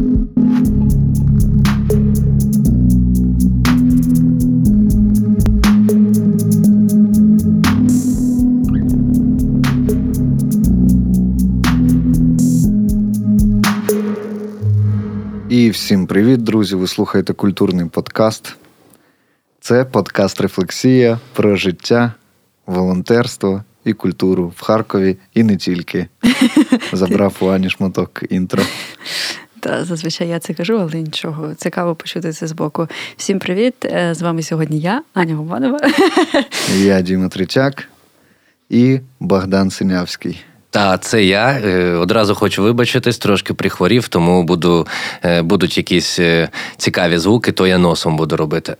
І всім привіт, друзі! Ви слухаєте культурний подкаст. Це подкаст Рефлексія про життя, волонтерство і культуру в Харкові і не тільки. Забрав у Ані шматок інтро. Та зазвичай я це кажу, але нічого. Цікаво почути це з боку. Всім привіт! Е, з вами сьогодні я, Аня Губанова. Я Діма Третяк і Богдан Синявський. Та це я е, одразу хочу вибачитись, трошки прихворів, тому буду, е, будуть якісь цікаві звуки, то я носом буду робити.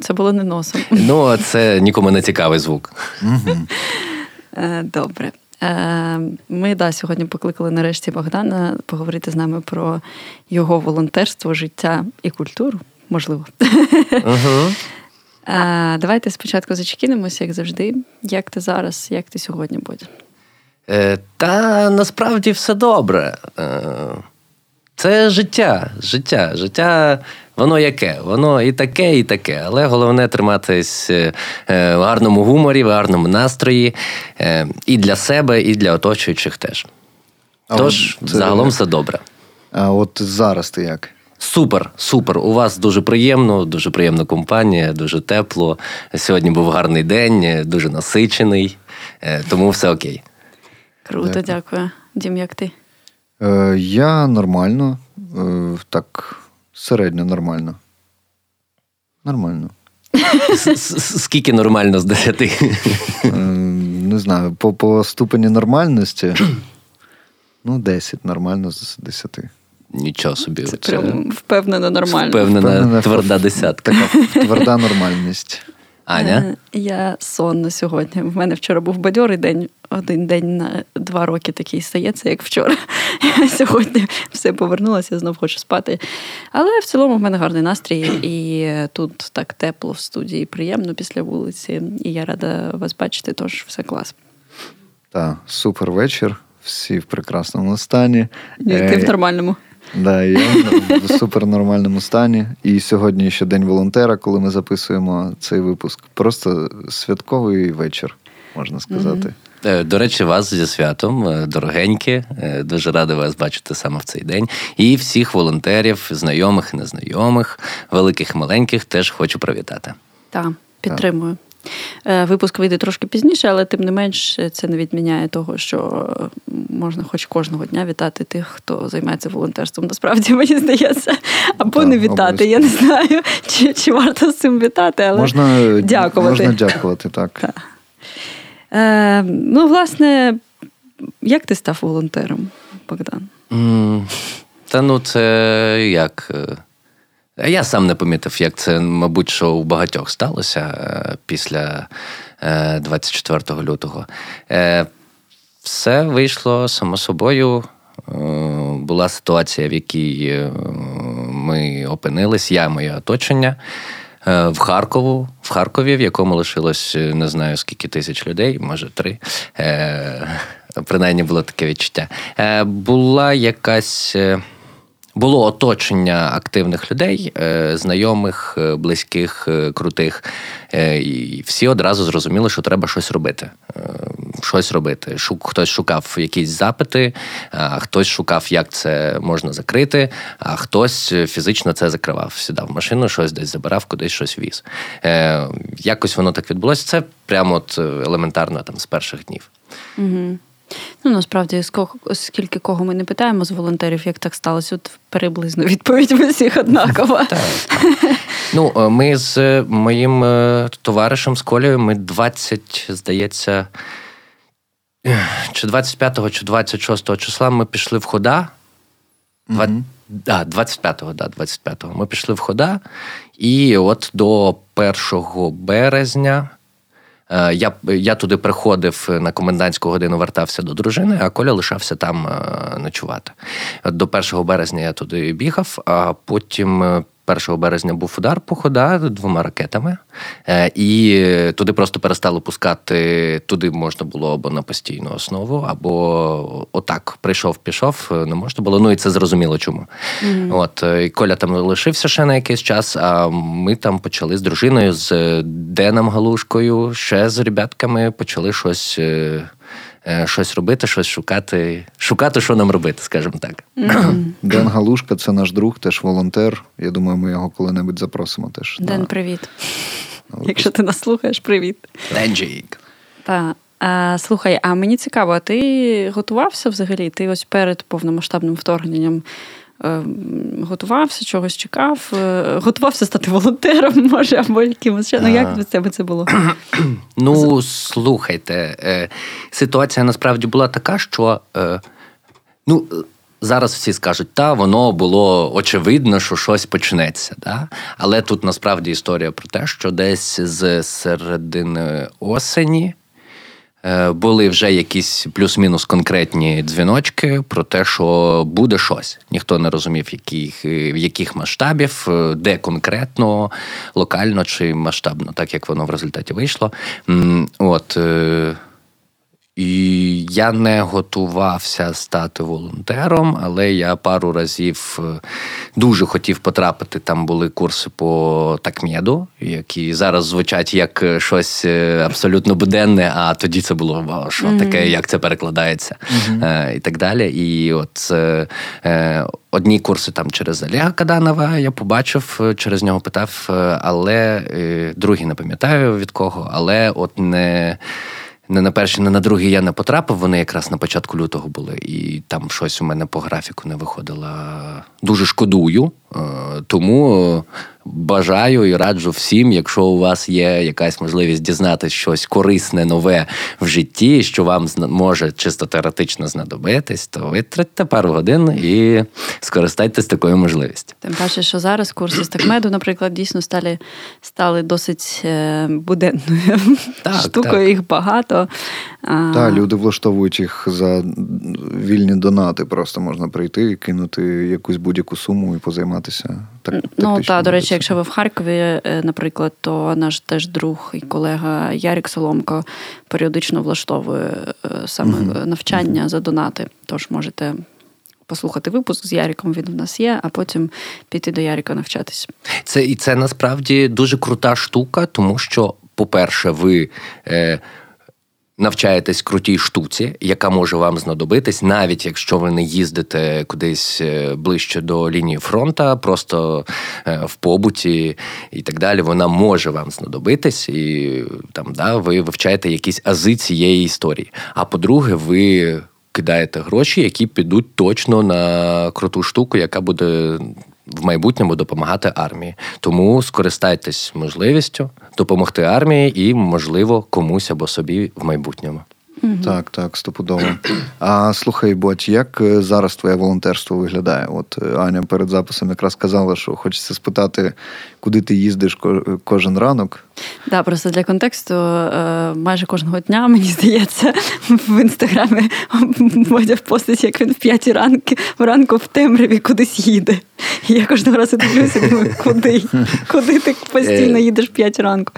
Це було не носом. Ну, це нікому не цікавий звук. Добре. Ми да, сьогодні покликали нарешті Богдана поговорити з нами про його волонтерство, життя і культуру, можливо. А, Давайте спочатку зачекінемося, як завжди. Як ти зараз, як ти сьогодні будь? Е, Та насправді все добре. Е, Це життя. Життя. Життя, воно яке? Воно і таке, і таке. Але головне триматись е, в гарному гуморі, в гарному настрої е, і для себе, і для оточуючих теж. А Тож, це... загалом все добре. А от зараз ти як? Супер, супер. У вас дуже приємно, дуже приємна компанія, дуже тепло. Сьогодні був гарний день, дуже насичений, е, тому все окей. Круто, дякую. дякую. Дім, як ти? Е, Я нормально, е, так, середньо нормально. Нормально. Скільки нормально з десяти? Е, не знаю, по по ступені нормальності. Ну, 10 нормально з 10. Нічого собі. Це, прям впевнено нормально. Впевнена, впевнена тверда десятка. Така тверда нормальність. Аня? Е, я сонна сьогодні. В мене вчора був бадьорий день, один день на два роки такий стається, як вчора. Я сьогодні все повернулася, знов хочу спати. Але в цілому в мене гарний настрій, і тут так тепло в студії, приємно після вулиці. І я рада вас бачити, тож все клас. Так, супер вечір. Всі в прекрасному стані. Ні, ти в е, нормальному. Да, я в супернормальному стані. І сьогодні ще день волонтера, коли ми записуємо цей випуск. Просто святковий вечір, можна сказати. Mm-hmm. До речі, вас зі святом, е, дорогенькі. Е, дуже радий вас бачити саме в цей день. І всіх волонтерів, знайомих і незнайомих, великих і маленьких, теж хочу привітати. Так, підтримую. Е, випуск вийде трошки пізніше, але тим не менш це не відміняє того, що можна хоч кожного дня вітати тих, хто займається волонтерством. Насправді мені здається, або так, не вітати. Обов'язково. Я не знаю, чи чи варто з цим вітати, але можна дякувати. Можна дякувати, так. так. Е, Ну, власне, як ти став волонтером, Богдан? Та ну, це як. Е, я сам не помітив, як це, мабуть, що у багатьох сталося е, після 24 е, лютого. Все вийшло само собою. Була ситуація, в якій ми опинились, я моє оточення в Харкову, в Харкові, в якому лишилось не знаю скільки тисяч людей, може три. Принаймні було таке відчуття. Була якась було оточення активних людей, е, знайомих, е, близьких, е, крутих. І всі одразу зрозуміли, що треба щось робити. Щось робити. Шук, Хтось шукав якісь запити, а хтось шукав, як це можна закрити, а хтось фізично це закривав. Сідав в машину, щось десь забирав, кудись щось віз. Якось воно так відбулося. Це прямо от елементарно там з перших днів. Угу. Ну, насправді, скільки кого ми не питаємо з волонтерів, як так сталося, от приблизно відповідь у всіх однакова. Ну, е, ми з моїм е, товаришем з Колею, ми 20, здається, чи 25-го, чи 26-го числа ми пішли в хода. Mm-hmm. Да, 25-го, да, 25-го. Ми пішли в хода, і от до 1 березня Е, я я туди приходив на комендантську годину, вертався до дружини, а Коля лишався там е, ночувати. До 1 березня я туди бігав, а потім. Е, 1 березня був удар похода двома ракетами, е, і туди просто перестали пускати. Туди можна було або на постійну основу, або отак прийшов, пішов, не можна було. Ну і це зрозуміло чому. Mm-hmm. От і Коля там лишився ще на якийсь час. А ми там почали з дружиною, з Деном Галушкою, ще з ребятками почали щось. Е, щось робити, щось шукати, шукати, що нам робити, скажімо так. Mm-hmm. Ден Галушка це наш друг, теж волонтер. Я думаю, ми його коли-небудь запросимо теж. Ден, на... привіт. Якщо ти нас слухаєш, привіт. Денджік. Так. А, Слухай, а мені цікаво, ти готувався взагалі? Ти ось перед повномасштабним вторгненням готувався, чогось чекав, е, готувався стати волонтером, може, або якимось ще. Ну, як для тебе це було? Ну, слухайте, е, ситуація насправді була така, що е, ну. Зараз всі скажуть, та воно було очевидно, що щось почнеться. Да? Але тут насправді історія про те, що десь з середини осені Е, були вже якісь плюс-мінус конкретні дзвіночки про те, що буде щось. Ніхто не розумів, яких, е, яких масштабів, е, де конкретно, локально чи масштабно, так як воно в результаті вийшло. От і я не готувався стати волонтером, але я пару разів е, дуже хотів потрапити. Там були курси по такмеду, які зараз звучать як е, щось е, абсолютно буденне. А тоді це було що таке, як це перекладається, mm-hmm. і так далі. І от одні курси там через Олега Каданова я побачив, через нього питав, але другі не пам'ятаю від кого, але от не не на перший, не на другий я не потрапив. Вони якраз на початку лютого були, і там щось у мене по графіку не виходило. Дуже шкодую, е, тому бажаю і раджу всім, якщо у вас є якась можливість дізнатися щось корисне, нове в житті, що вам може чисто теоретично знадобитись, то витратьте пару годин і скористайтесь такою можливістю. Тим паче, що зараз курси з такмеду, наприклад, дійсно стали стали досить е, буденною так, штукою, так. їх багато. Так, люди влаштовують їх за вільні донати. Просто можна прийти і кинути якусь будь-яку суму і позайматися. Так, Ну так, до речі, якщо ви в Харкові, е, наприклад, то наш теж друг і колега Ярік Соломко періодично влаштовує е, саме угу. навчання за донати. Тож можете. Послухати випуск з Яриком він у нас є, а потім піти до Ярика навчатись. Це і це насправді дуже крута штука, тому що, по-перше, ви е, навчаєтесь крутій штуці, яка може вам знадобитись, навіть якщо ви не їздите кудись е, ближче до лінії фронта, просто е, в побуті і так далі, вона може вам знадобитись, і там да, ви вивчаєте якісь ази цієї історії. А по-друге, ви кидаєте гроші, які підуть точно на круту штуку, яка буде в майбутньому допомагати армії. Тому скористайтесь можливістю допомогти армії і, можливо, комусь або собі в майбутньому. Угу. Так, так, стопудово. А слухай, Боть, як е, зараз твоє волонтерство виглядає? От е, Аня перед записом якраз казала, що хочеться спитати, куди ти їздиш кожен ранок. Так, да, просто для контексту е, майже кожного дня, мені здається, в інстаграмі Бодя постить, як він в п'ятій ранку в темряві кудись їде. І я кожного разу дивлюся, думаю, куди? Куди ти постійно їдеш в п'ять ранку?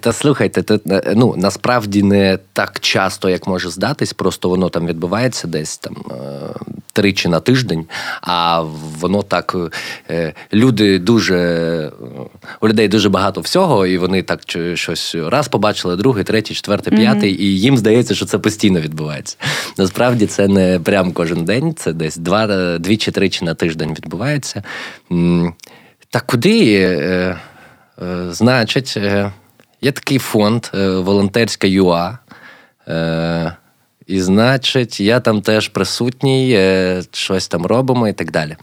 Та слухайте, ну насправді не так часто як може здатись, просто воно там відбувається десь там е, тричі на тиждень, а воно так е, люди дуже у людей дуже багато всього, і вони так щось раз побачили, другий, третій, четвертий, п'ятий, mm-hmm. і їм здається, що це постійно відбувається. Насправді це не прям кожен день, це десь два, дві чи тричі на тиждень відбувається. Та куди? Е, значить, є такий фонд волонтерська ЮА. Е, І, значить, я там теж присутній, е, щось там робимо і так далі.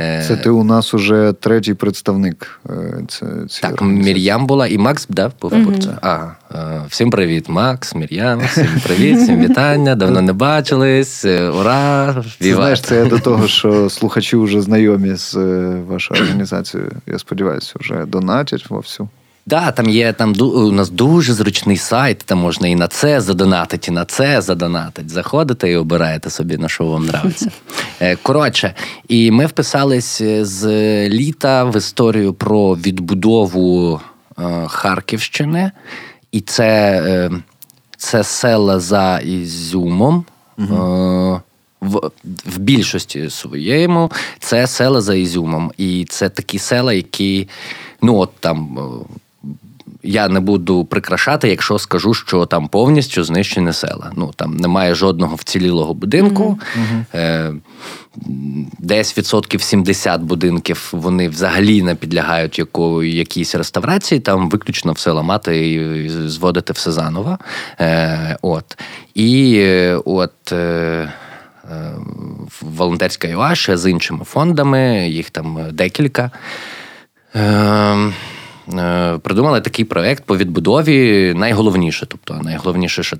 Е, це ти у нас уже третій представник. Е, це, Так, Мір'ям була і Макс да, був mm-hmm. Ага. Всім привіт, Макс, Мір'ям, всім привіт, всім вітання. Давно не бачились. Ура! Це, знаєш, це до того, що слухачі вже знайомі з вашою організацією. Я сподіваюся, вже донатять вовсю. Да, там є там у нас дуже зручний сайт, там можна і на це задонатити, і на це задонатити. Заходите і обираєте собі, на що вам нравиться. Е, коротше, і ми вписались з літа в історію про відбудову е, Харківщини, і це, е, це села за Ізюмом. Угу. В в більшості своєму це села за Ізюмом. І це такі села, які ну от там я не буду прикрашати, якщо скажу, що там повністю знищені села. Ну там немає жодного вцілілого будинку. Mm-hmm. Десь відсотків 70 будинків вони взагалі не підлягають якійсь реставрації, там виключно все ламати і зводити все заново. Е, от. І от. Е, волонтерська ЮА з іншими фондами, їх там декілька. Ем, Е, придумали такий проект по відбудові. Найголовніше, тобто найголовніше, що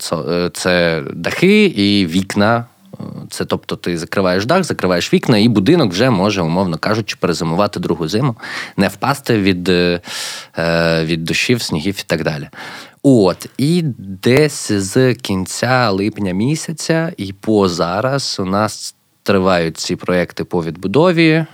це, е, дахи і вікна. Е, це тобто ти закриваєш дах, закриваєш вікна, і будинок вже може, умовно кажучи, перезимувати другу зиму, не впасти від від дощів, снігів і так далі. От, і десь з кінця липня місяця, і по зараз у нас тривають ці проекти по відбудові.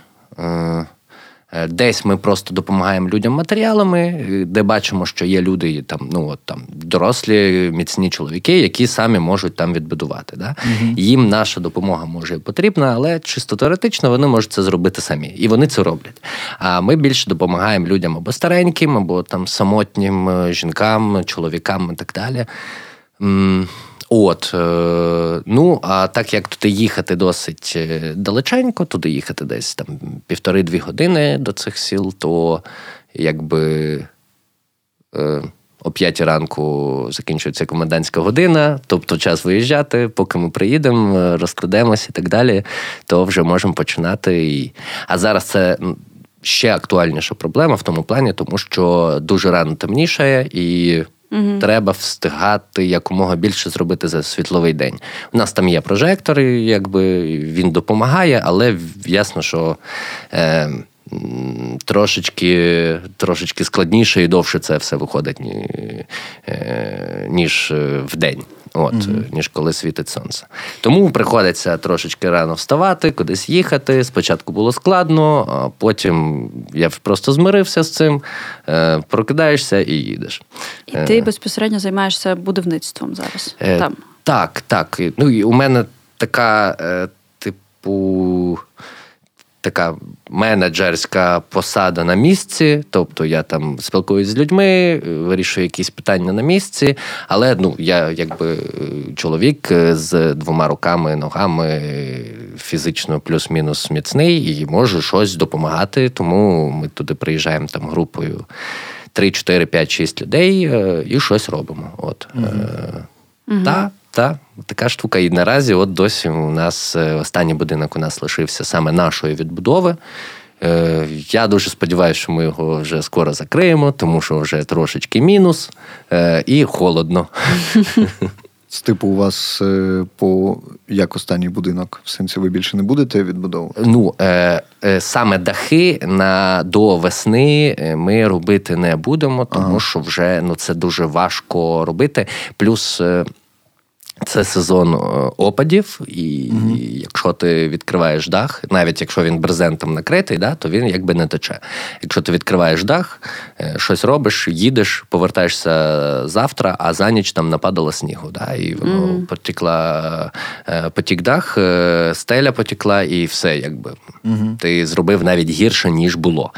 Е, десь ми просто допомагаємо людям матеріалами, е, де бачимо, що є люди, там ну от там дорослі, міцні чоловіки, які самі можуть там відбудувати. Да? Угу. Їм наша допомога може потрібна, але чисто теоретично вони можуть це зробити самі, і вони це роблять. А ми більше допомагаємо людям або стареньким, або там самотнім е, жінкам, чоловікам і так далі. От, е, ну, а так як туди їхати досить е, далеченько, туди їхати десь там півтори-дві години до цих сіл, то якби е, о п'ятій ранку закінчується комендантська година, тобто час виїжджати, поки ми приїдемо, розкладемося і так далі, то вже можемо починати. А зараз це. Ще актуальніша проблема в тому плані, тому що дуже рано темнішає, і Угу. Треба встигати якомога більше зробити за світловий день. У нас там є прожектори, якби він допомагає, але ясно, що е, трошечки трошечки складніше і довше це все виходить, е, ніж в день от, mm-hmm. ніж коли світить сонце. Тому приходиться трошечки рано вставати, кудись їхати. Спочатку було складно, а потім я просто змирився з цим, е, прокидаєшся і їдеш. І ти е. безпосередньо займаєшся будівництвом зараз. там? Так, так. Ну, і У мене така, типу така менеджерська посада на місці. Тобто я там спілкуюсь з людьми, вирішую якісь питання на місці. Але ну, я якби чоловік з двома руками, ногами, фізично плюс-мінус міцний, і можу щось допомагати. Тому ми туди приїжджаємо там групою 3, 4, 5, 6 людей е, і щось робимо. От. Угу. Та, та, така штука. І наразі, от досі у нас е, останній будинок у нас лишився саме нашої відбудови. Е, я дуже сподіваюся, що ми його вже скоро закриємо, тому що вже трошечки мінус е, і холодно. Типу, у вас по як останній будинок? В сенсі ви більше не будете відбудовувати? Ну е, е, саме дахи на до весни ми робити не будемо, тому ага. що вже ну це дуже важко робити. Плюс. Е, це сезон е, опадів, і mm якщо ти відкриваєш дах, навіть якщо він брезентом накритий, да, то він якби не тече. Якщо ти відкриваєш дах, е, щось робиш, їдеш, повертаєшся завтра, а за ніч там нападало снігу. Да, І воно mm потікла е, потік дах, стеля потікла, і все, якби mm ти зробив навіть гірше, ніж було.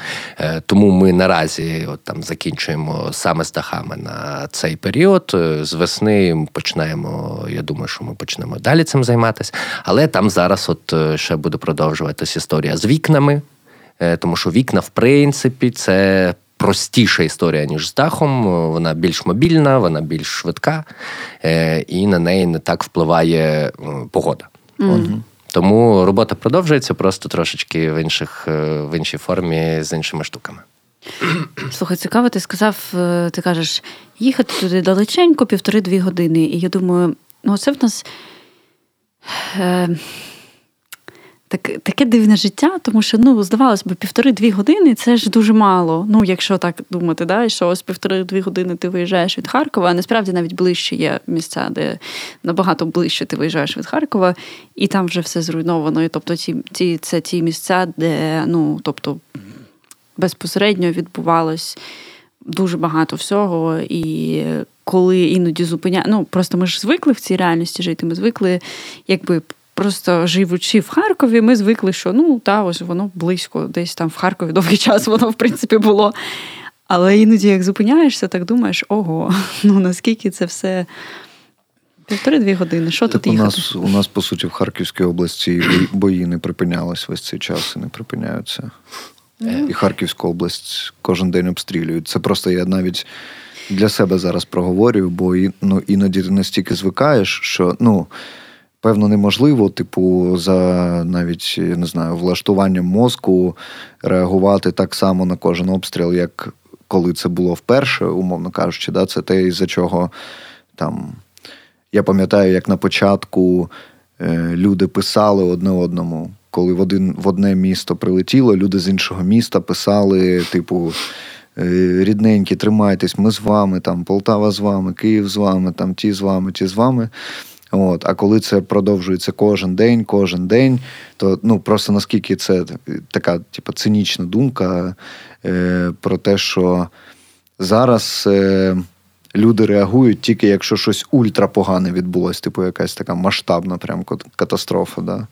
Тому ми наразі от там закінчуємо саме з дахами на цей період. З весни починаємо я думаю, що ми почнемо далі цим займатися. Але там зараз от е, ще буде продовжуватись історія з вікнами, е, тому що вікна, в принципі, це. Простіша історія, ніж з дахом, вона більш мобільна, вона більш швидка, е, і на неї не так впливає погода. Mm-hmm. От. Тому робота продовжується просто трошечки в інших, в іншій формі з іншими штуками. Слухай, цікаво, ти сказав, ти кажеш, їхати туди далеченько, півтори-дві години. І я думаю, Ну, це в нас. Е, так, таке дивне життя, тому що ну, здавалось би, півтори-дві години це ж дуже мало. Ну, якщо так думати, да, що ось півтори-дві години ти виїжджаєш від Харкова, а насправді навіть ближче є місця, де набагато ближче ти виїжджаєш від Харкова, і там вже все зруйновано. І, тобто ті, ті, це ті місця, де ну, тобто, безпосередньо відбувалось дуже багато всього. І коли іноді зупиняє, ну просто ми ж звикли в цій реальності жити, ми звикли, якби. Просто живучи в Харкові, ми звикли, що ну та ось воно близько, десь там в Харкові довгий час воно в принципі було. Але іноді, як зупиняєшся, так думаєш, ого, ну наскільки це все півтори-дві години. Що тут у їхати? нас у нас, по суті, в Харківській області бої не припинялись весь цей час і не припиняються. І Харківську область кожен день обстрілюють. Це просто я навіть для себе зараз проговорюю, бо ну, іноді ти настільки звикаєш, що ну. Певно, неможливо, типу, за навіть не знаю, влаштуванням мозку реагувати так само на кожен обстріл, як коли це було вперше, умовно кажучи, да, це те, із-за чого там. Я пам'ятаю, як на початку е, люди писали одне одному, коли в один в одне місто прилетіло, люди з іншого міста писали, типу. «Е, рідненькі, тримайтесь, ми з вами, там Полтава з вами, Київ з вами, там ті з вами, ті з вами. От, А коли це продовжується кожен день, кожен день, то ну просто наскільки це така, типу, цинічна думка е, про те, що зараз е, люди реагують тільки якщо щось ультрапогане відбулося, типу якась така масштабна прям катастрофа. Да?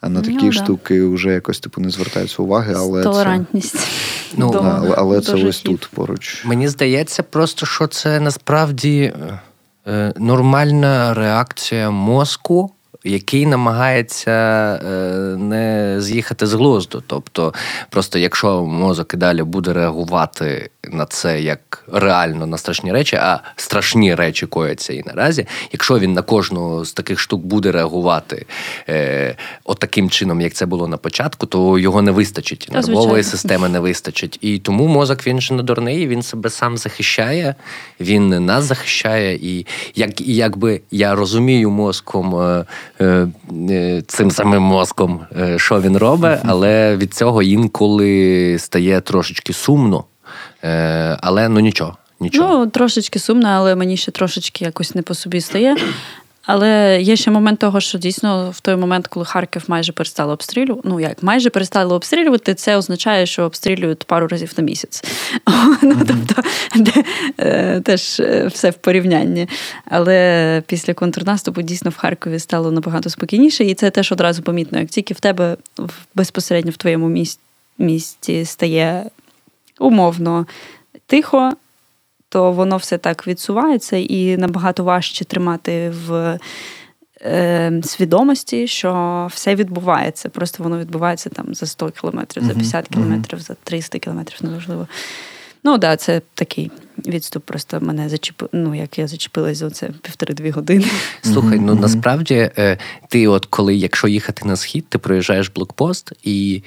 А на такі ну, штуки да. вже якось типу не звертаються уваги, але толерантність. Це... Ну, до, але, але це ось тут поруч. Мені здається, просто що це насправді Е, нормальна реакція мозку який намагається е, не з'їхати з глузду. Тобто, просто якщо мозок і далі буде реагувати на це як реально на страшні речі, а страшні речі кояться і наразі, якщо він на кожну з таких штук буде реагувати е, от таким чином, як це було на початку, то його не вистачить, нервової системи не вистачить. І тому мозок він же не дурний, він себе сам захищає, він нас захищає. І як, якби я розумію мозком. Е, Е, е, цим самим мозком, е, що він робить, але від цього інколи стає трошечки сумно. Але ну нічого. Нічого. Ну, трошечки сумно, але мені ще трошечки якось не по собі стає. Але є ще момент того, що дійсно в той момент, коли Харків майже перестали обстрілювати, ну як майже перестали обстрілювати, це означає, що обстрілюють пару разів на місяць. Ну, Тобто е, теж е, все в порівнянні. Але після контрнаступу дійсно в Харкові стало набагато спокійніше, і це теж одразу помітно. Як тільки в тебе безпосередньо в твоєму місті стає умовно тихо то воно все так відсувається і набагато важче тримати в е, свідомості, що все відбувається. Просто воно відбувається там за 100 кілометрів, за 50 кілометрів, за 300 кілометрів, неважливо. Ну так, да, це такий відступ. Просто мене зачепив, ну як я зачепилась за це півтори-дві години. Слухай, ну насправді е, ти, от коли, якщо їхати на схід, ти проїжджаєш блокпост і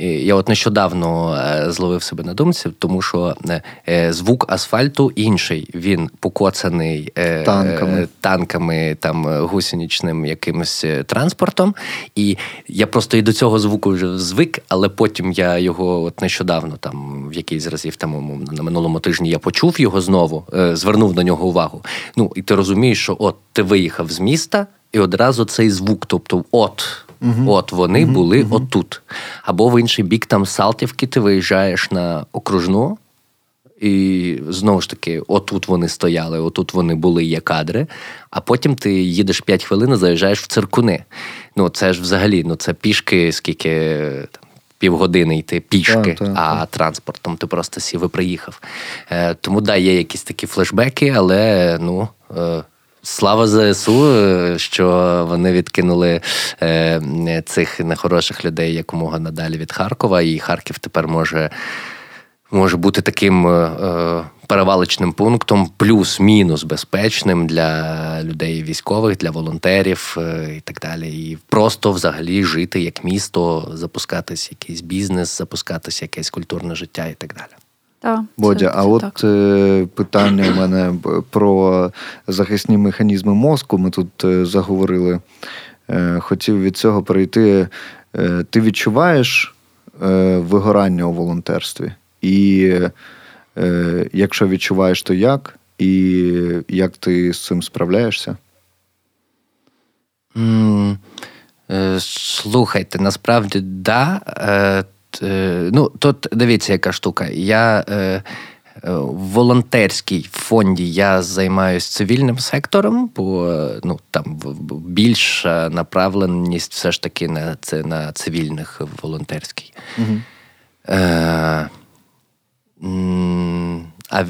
я от нещодавно е, зловив себе на думці, тому що е, е, звук асфальту інший. Він покоцаний танками, танками там гусеничним якимось транспортом. І я просто і до цього звуку вже звик, але потім я його от нещодавно, там в якийсь разів там на минулому тижні я почув його знову, звернув на нього увагу. Ну і ти розумієш, що от ти виїхав з міста, і одразу цей звук, тобто, от. Угу. От вони угу. були угу. отут. Або в інший бік там Салтівки, ти виїжджаєш на окружну, і знову ж таки, отут вони стояли, отут вони були, є кадри. А потім ти їдеш 5 хвилин, і заїжджаєш в циркуни. Ну, це ж взагалі, ну це пішки, скільки там. Півгодини йти пішки, так, так, а так. транспортом ти просто сів і приїхав. Е, Тому да, є якісь такі флешбеки, але ну. Е, Слава ЗСУ, е, що вони відкинули е, цих нехороших людей якомога надалі від Харкова, і Харків тепер може може бути таким е, перевалочним пунктом, плюс-мінус безпечним для людей військових, для волонтерів і так далі. І просто взагалі жити як місто, запускатись якийсь бізнес, запускатись якесь культурне життя і так далі. Так, Бодя, а от так. Е, питання в мене про захисні механізми мозку. Ми тут е, заговорили. Е, хотів від цього перейти ти відчуваєш вигорання у волонтерстві? І якщо відчуваєш, то як? І як ти з цим справляєшся? Слухайте, насправді, да. Ну, тут дивіться, яка штука. Я Е, в волонтерській фонді я займаюся цивільним сектором, бо ну там більша направленість все ж таки на це на цивільних волонтерський. Угу. Е, а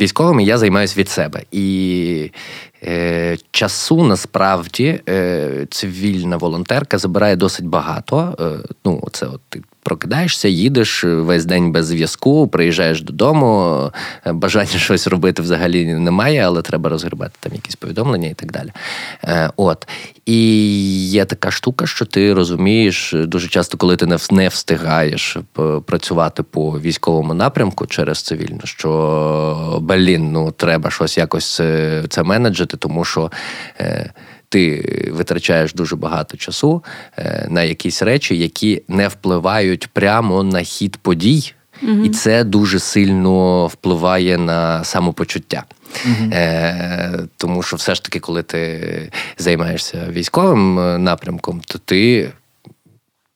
військовими я займаюся від себе. І е, часу насправді е, цивільна волонтерка забирає досить багато. Е, ну, це от ти прокидаєшся, їдеш весь день без зв'язку, приїжджаєш додому, е, бажання щось робити взагалі немає, але треба розгрібати там якісь повідомлення і так далі. Е, от. І є така штука, що ти розумієш дуже часто, коли ти не встигаєш працювати по військовому напрямку через цивільну, що блін, ну треба щось якось е, це менеджити, тому що ти витрачаєш дуже багато часу е, на якісь речі, які не впливають прямо на хід подій. І це дуже сильно впливає на самопочуття. mm Е, Тому що все ж таки, коли ти займаєшся військовим е, напрямком, то ти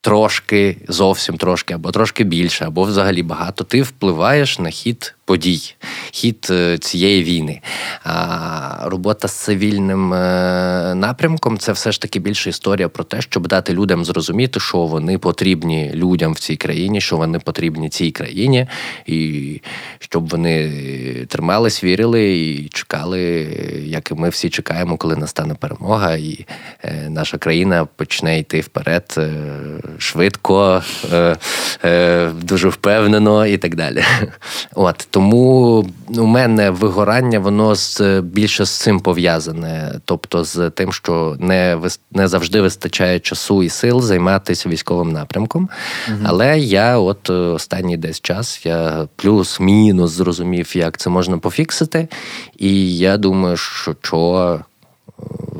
трошки, зовсім трошки, або трошки більше, або взагалі багато, ти впливаєш на хід подій, хід е, цієї війни. А робота з цивільним е, напрямком це все ж таки більше історія про те, щоб дати людям зрозуміти, що вони потрібні людям в цій країні, що вони потрібні цій країні, і щоб вони тримались, вірили і чекали, як і ми всі чекаємо, коли настане перемога, і е, наша країна почне йти вперед швидко, дуже впевнено і так далі. От тому у мене вигорання, воно з більше з цим пов'язане, тобто з тим, що не не завжди вистачає часу і сил займатися військовим напрямком. Угу. Але я, от останній десь час, я плюс-мінус зрозумів, як це можна пофіксити. І я думаю, що, що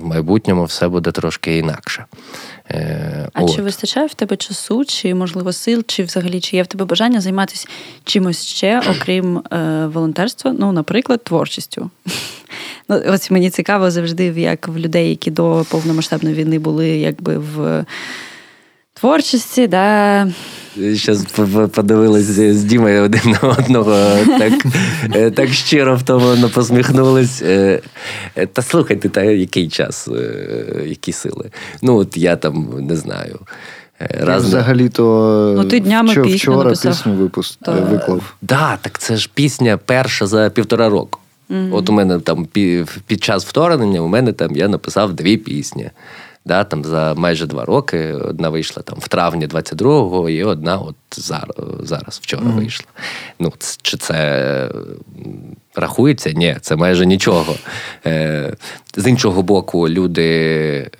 в майбутньому все буде трошки інакше. Е, а от. чи вистачає в тебе часу, чи можливо сил, чи взагалі чи є в тебе бажання займатися чимось ще, окрім е, волонтерства? Ну, наприклад, творчістю? Ну, Ось мені цікаво завжди, як в людей, які до повномасштабної війни були якби в творчості, да. Зараз подивилися з Дімою один на одного, так е, так щиро втомлено посміхнулись. Е, е, та слухайте, та який час, які сили. Ну, от я там не знаю. Раз Взагалі-то ну, ти днями вчора, пісню вчора пісню випуск, Та... виклав. Так, да, так це ж пісня перша за півтора року. Mm-hmm. От у мене там під час вторгнення у мене там я написав дві пісні. Да, там За майже два роки одна вийшла там в травні 22-го, і одна от зараз, зараз вчора mm-hmm. вийшла. Ну, Чи це рахується? Ні, це майже нічого. Е, з іншого боку, люди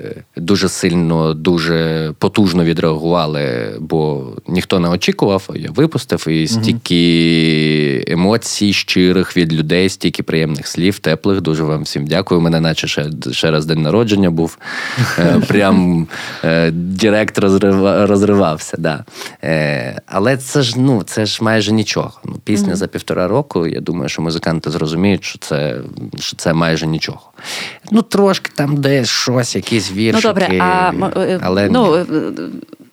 е, дуже сильно, дуже потужно відреагували, бо ніхто не очікував. Я випустив і стільки емоцій щирих від людей, стільки приємних слів, теплих. Дуже вам всім дякую. У мене наче ще ще раз день народження був. Е, прям директ розривався. Да. Але це ж ну, це ж майже нічого. Ну, Пісня за півтора року. Я думаю, що музиканти зрозуміють, що це що це майже нічого. Ну, трошки там десь щось, якісь віршики. Ну, добре, а, е, але ну, е,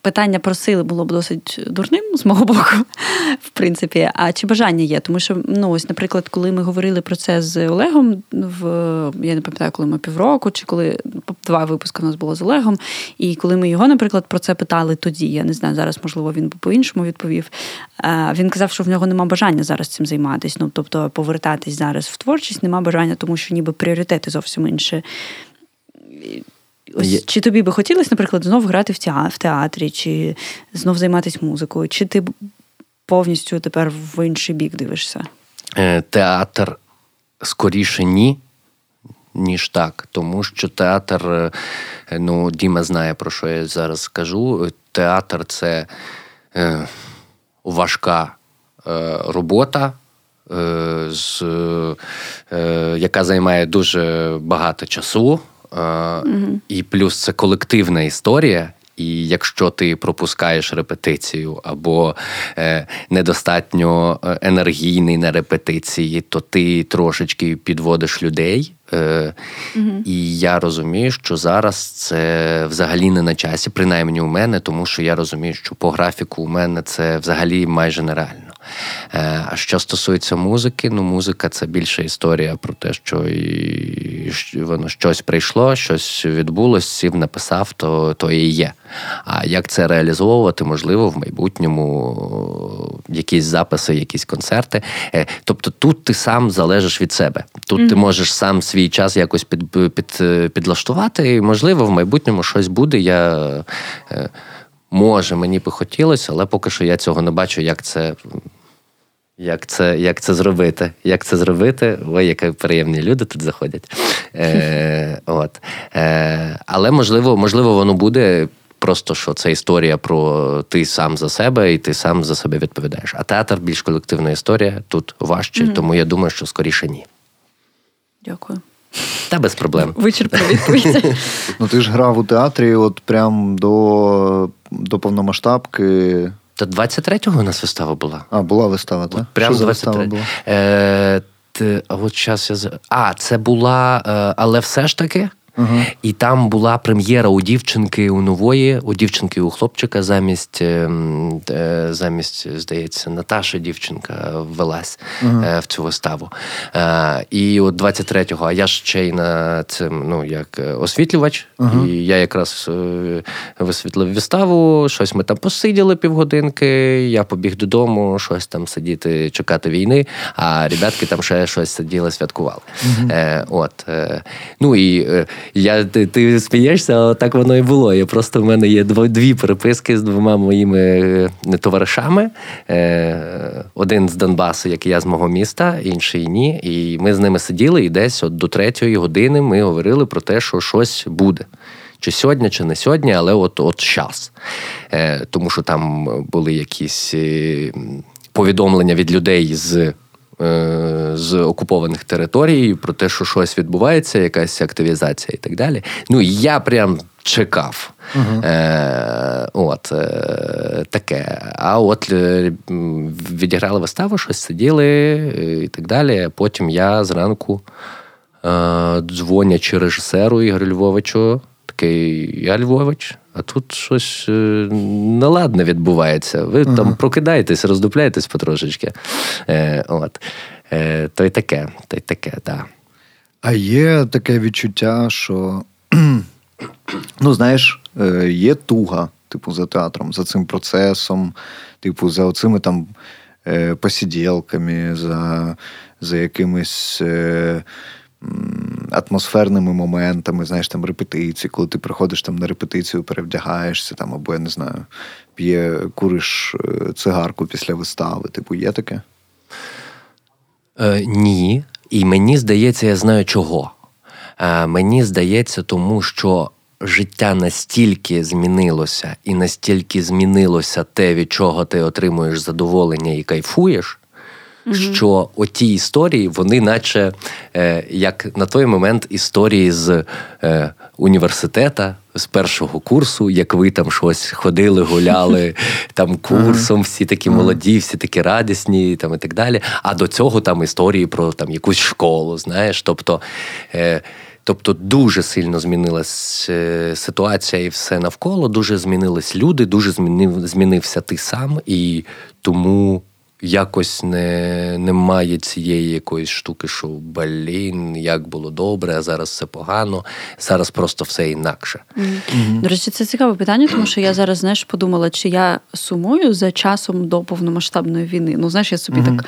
питання про сили було б досить дурним з мого боку, в принципі. А чи бажання є? Тому що, ну, ось, наприклад, коли ми говорили про це з Олегом, в я не пам'ятаю, коли ми півроку, чи коли два випуски у нас було з Олегом, і коли ми його, наприклад, про це питали тоді, я не знаю, зараз, можливо, він би по-іншому відповів. Він казав, що в нього нема бажання зараз цим займатися. Ну, тобто, повертатись зараз в творчість, нема бажання, тому що ніби пріоритети зовсім інші. Ось Чи тобі би хотілося, наприклад, знов грати в театрі, чи знов займатися музикою, чи ти повністю тепер в інший бік дивишся? Е, театр скоріше ні, ніж так. Тому що театр, е, ну, Діма знає, про що я зараз скажу. Театр це е, важка робота. З, яка займає дуже багато часу, угу. І плюс це колективна історія. І якщо ти пропускаєш репетицію або е, недостатньо е, енергійний на репетиції, то ти трошечки підводиш людей. Е, угу. І я розумію, що зараз це взагалі не на часі, принаймні у мене, тому що я розумію, що по графіку у мене це взагалі майже нереально. Е, а що стосується музики, ну музика це більше історія про те, що і воно щось прийшло, щось відбулось, сів написав, то то і є. А як це реалізовувати, можливо, в майбутньому якісь записи, якісь концерти. Е, тобто тут ти сам залежиш від себе. Тут mm-hmm. ти можеш сам свій час якось під, під, підлаштувати, і можливо, в майбутньому щось буде. Я е, Може, мені би хотілося, але поки що я цього не бачу, як це як це як це зробити. Як це зробити? Ой, які приємні люди тут заходять. Е, от. Е, Але можливо, можливо, воно буде. Просто що це історія про ти сам за себе і ти сам за себе відповідаєш. А театр більш колективна історія, тут важче, mm-hmm. тому я думаю, що скоріше ні. Дякую. Та без проблем. Вичерпно відповідь. Ну ти ж грав у театрі, от прям до до повномасштабки. Та 23-го у нас вистава була. А, була вистава, так? Прямо 23 була? Е, А от час я А, це була, е, але все ж таки. Uh-huh. І там була прем'єра у дівчинки у нової, у дівчинки у хлопчика замість, ем, е, замість, здається, Наташа дівчинка велась uh-huh. в цю виставу. Е, і от 23-го, а я ж ще й на цим, ну, як освітлювач, uh-huh. і я якраз висвітлив виставу, щось ми там посиділи півгодинки, я побіг додому, щось там сидіти, чекати війни, а ребятки там ще щось сиділи, святкували. От. Ну і я, Ти ти смієшся, але так воно і було. Я Просто в мене є дві переписки з двома моїми е, товаришами. Е, один з Донбасу, як я з мого міста, інший ні. І ми з ними сиділи, і десь от до третьої години ми говорили про те, що щось буде. Чи сьогодні, чи не сьогодні, але от от час. Е, Тому що там були якісь повідомлення від людей з з окупованих територій про те, що щось відбувається, якась активізація і так далі. Ну я прям чекав. Uh-huh. Е, От е, таке. А от е, відіграли виставу, щось сиділи і так далі. Потім я зранку е, дзвонячи режисеру Ігорю Львовичу, такий я Львович. А тут щось е, неладне відбувається. Ви ага. там прокидаєтесь, роздупляєтесь потрошечки. Е, от. Е, То й таке, то й таке, так. А є таке відчуття, що ну, знаєш, е, є туга, типу, за театром, за цим процесом, типу, за оцими там е, посіділками, за, за якимись атмосферними моментами, знаєш, там репетиції, коли ти приходиш там на репетицію, перевдягаєшся, там, або я не знаю, п'є, куриш е, цигарку після вистави. Типу, є таке? Е, Ні. І мені здається, я знаю чого. Е, Мені здається, тому що. Життя настільки змінилося, і настільки змінилося те, від чого ти отримуєш задоволення і кайфуєш, Угу. Що оті історії, вони, наче е, як на той момент історії з е, університета, з першого курсу, як ви там щось ходили, гуляли там курсом, всі такі молоді, всі такі радісні, там і так далі. А до цього там історії про там якусь школу, знаєш. Тобто. Е, Тобто дуже сильно змінилась е, ситуація і все навколо, дуже змінились люди, дуже змінив, змінився ти сам, і тому якось не немає цієї якоїсь штуки, що блін, як було добре, а зараз все погано. Зараз просто все інакше. Mm-hmm. До речі, це цікаве питання, тому що я зараз знаєш подумала, чи я сумую за часом до повномасштабної війни. Ну, знаєш, я собі mm-hmm. так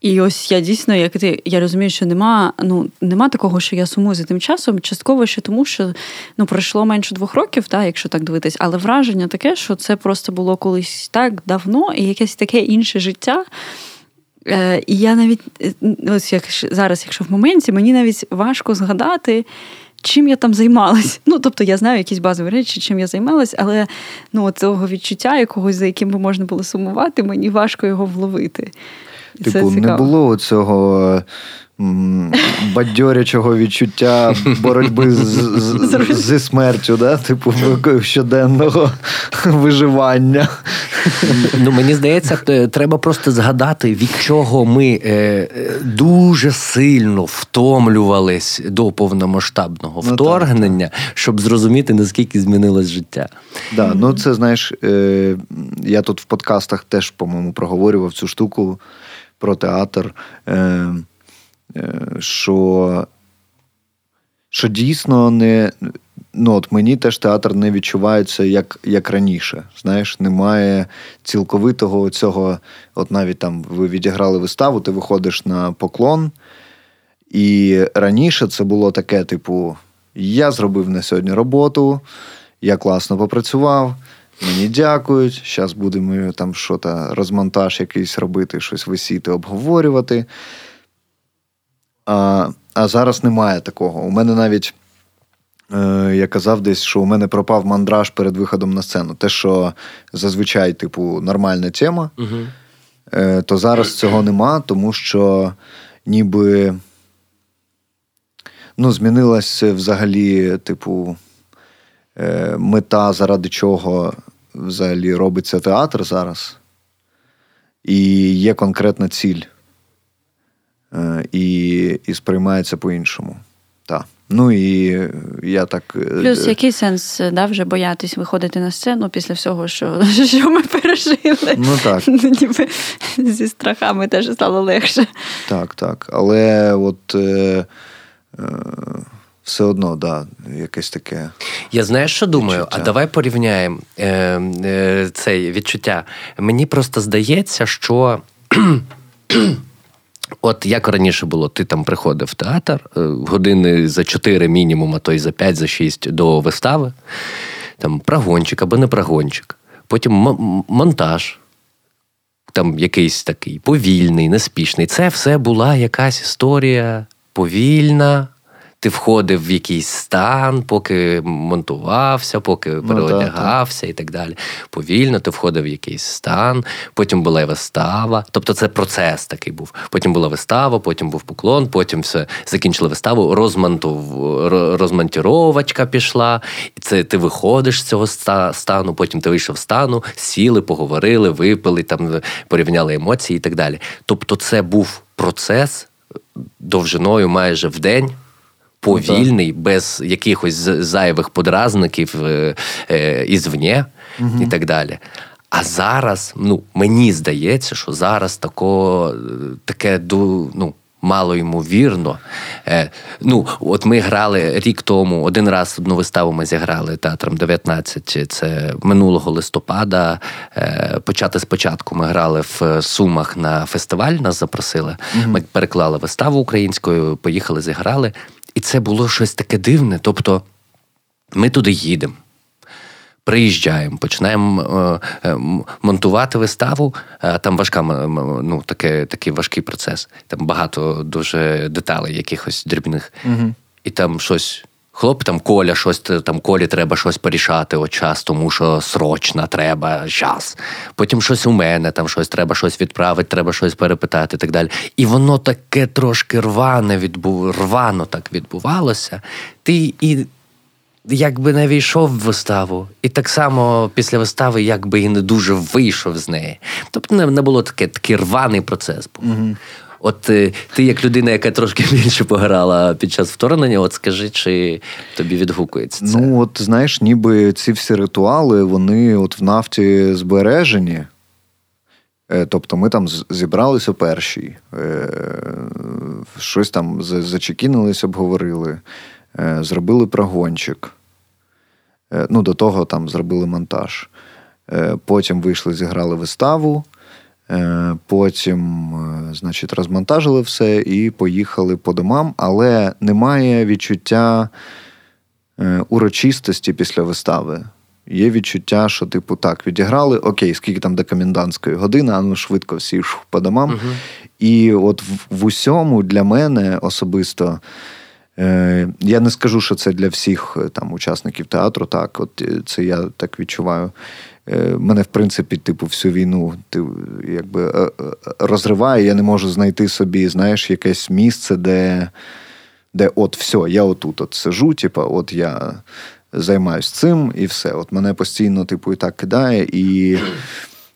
і ось я дійсно, як ти, я розумію, що нема ну, нема такого, що я сумую за тим часом. Частково ще тому, що ну, пройшло менше двох років, та, якщо так дивитись, але враження таке, що це просто було колись так давно і якесь таке інше життя. Е, І я навіть е, ось як зараз, якщо в моменті, мені навіть важко згадати. Чим я там займалась. Ну, тобто я знаю якісь базові речі, чим я займалась, але ну, цього відчуття якогось, за яким би можна було сумувати, мені важко його вловити. Типу, не було цього бадьорячого відчуття боротьби з, з, зі смертю, да? типу щоденного виживання. Ну, Мені здається, треба просто згадати, від чого ми е, дуже сильно втомлювались до повномасштабного ну, вторгнення, так, так. щоб зрозуміти, наскільки змінилось життя. Да, ну це знаєш, е, я тут в подкастах теж, по-моєму, проговорював цю штуку про театр. Е, Е, що що дійсно не. Ну, от мені теж театр не відчувається як як раніше. Знаєш, немає цілковитого цього. От навіть там ви відіграли виставу, ти виходиш на поклон. І раніше це було таке: типу, я зробив на сьогодні роботу, я класно попрацював, мені дякують. Зараз будемо там що розмонтаж якийсь робити, щось висіти, обговорювати. А а зараз немає такого. У мене навіть е, я казав десь, що у мене пропав мандраж перед виходом на сцену. Те, що зазвичай, типу, нормальна тема, угу. е, то зараз цього нема, тому що ніби ну, змінилася взагалі, типу, е, мета, заради чого взагалі робиться театр зараз. І є конкретна ціль. Е, і і сприймається по-іншому. Так. Ну і я так. Е, Плюс який сенс да, вже боятись виходити на сцену після всього, що що ми пережили? Ну так. Ніби зі страхами теж стало легше. Так, так. Але от. Е, е, все одно, да, якесь таке. Я знаєш, що думаю? Відчуття. А давай порівняємо е, е, це відчуття. Мені просто здається, що От як раніше було, ти там приходив в театр е, години за 4 мінімум, а то й за 5, за 6 до вистави, там прогончик або не прогончик, потім монтаж, там якийсь такий повільний, неспішний. Це все була якась історія повільна, ти входив в якийсь стан, поки монтувався, поки ну, переодягався і так далі. Повільно ти входив в якийсь стан, потім була вистава. Тобто це процес такий був. Потім була вистава, потім був поклон, потім все закінчили виставу, розмонтув, розмонтіровочка пішла, і це ти виходиш з цього стану, потім ти вийшов з стану, сіли, поговорили, випили, там порівняли емоції і так далі. Тобто, це був процес довжиною майже в день повільний, без якихось зайвих подразників е, е, ізвні угу. і так далі. А зараз, ну, мені здається, що зараз тако, таке ну, мало ймовірно. Е, ну, От ми грали рік тому, один раз одну виставу ми зіграли театром 19. Це минулого листопада. Е, почати спочатку ми грали в Сумах на фестиваль, нас запросили. mm Ми переклали виставу українською, поїхали, зіграли. І це було щось таке дивне. Тобто ми туди їдемо, приїжджаємо, починаємо е, е, монтувати виставу. Там важка ну, таке, такий важкий процес. Там багато дуже деталей, якихось дрібних. Угу. І там щось Хлоп там Коля, щось там Колі треба щось порішати от час, тому що срочно треба час. Потім щось у мене, там щось треба щось відправити, треба щось перепитати і так далі. І воно таке трошки рване відбув, рвано так відбувалося. Ти і якби не війшов в виставу, і так само після вистави якби і не дуже вийшов з неї. Тобто не, не було таке такий рваний процес. був. Угу. От е, ти, як людина, яка трошки більше пограла під час вторгнення, от скажи, чи тобі відгукується це? Ну, от знаєш, ніби ці всі ритуали, вони от в нафті збережені. Е, тобто ми там зібралися перші, е, щось там зачекінились, обговорили, зробили прогончик. Ну, До того там зробили монтаж. Потім вийшли, зіграли виставу. Е, потім, е, значить, розмонтажили все і поїхали по домам, але немає відчуття е, урочистості після вистави. Є відчуття, що, типу, так, відіграли, окей, скільки там до комендантської години, а ну швидко всі ж по домам. Угу. І от в, в усьому для мене особисто. Я не скажу, що це для всіх там учасників театру, так, от це я так відчуваю. Е, мене, в принципі, типу, всю війну ти, якби, е, розриває, я не можу знайти собі, знаєш, якесь місце, де де от все, я отут от сижу, типу, от я займаюсь цим і все. От мене постійно, типу, і так кидає. І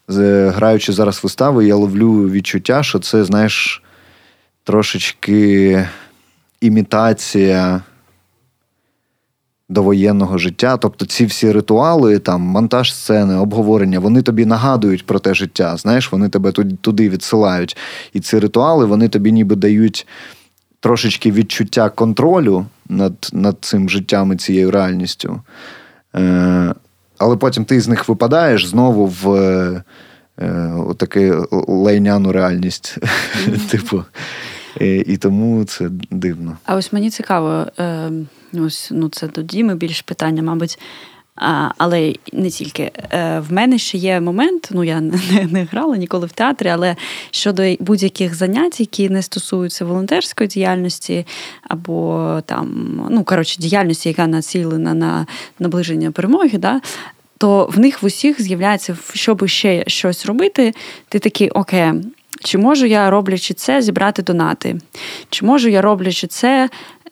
граючи зараз вистави, я ловлю відчуття, що це, знаєш, трошечки імітація довоєнного життя. Тобто ці всі ритуали, там, монтаж сцени, обговорення, вони тобі нагадують про те життя. Знаєш, вони тебе туди відсилають. І ці ритуали вони тобі ніби дають трошечки відчуття контролю над над цим життям і цією реальністю. Е, Але потім ти з них випадаєш знову в е, таку лайняну реальність. Типу. І, і тому це дивно. А ось мені цікаво, е, ось ну це до Діми більш питання, мабуть. Але не тільки е, в мене ще є момент. Ну я не, не грала ніколи в театрі, але щодо будь-яких занять, які не стосуються волонтерської діяльності, або там ну коротше діяльності, яка націлена на наближення перемоги, да, то в них в усіх з'являється, щоб ще щось робити, ти такий окей. Чи можу я, роблячи це, зібрати донати? Чи можу я, роблячи це,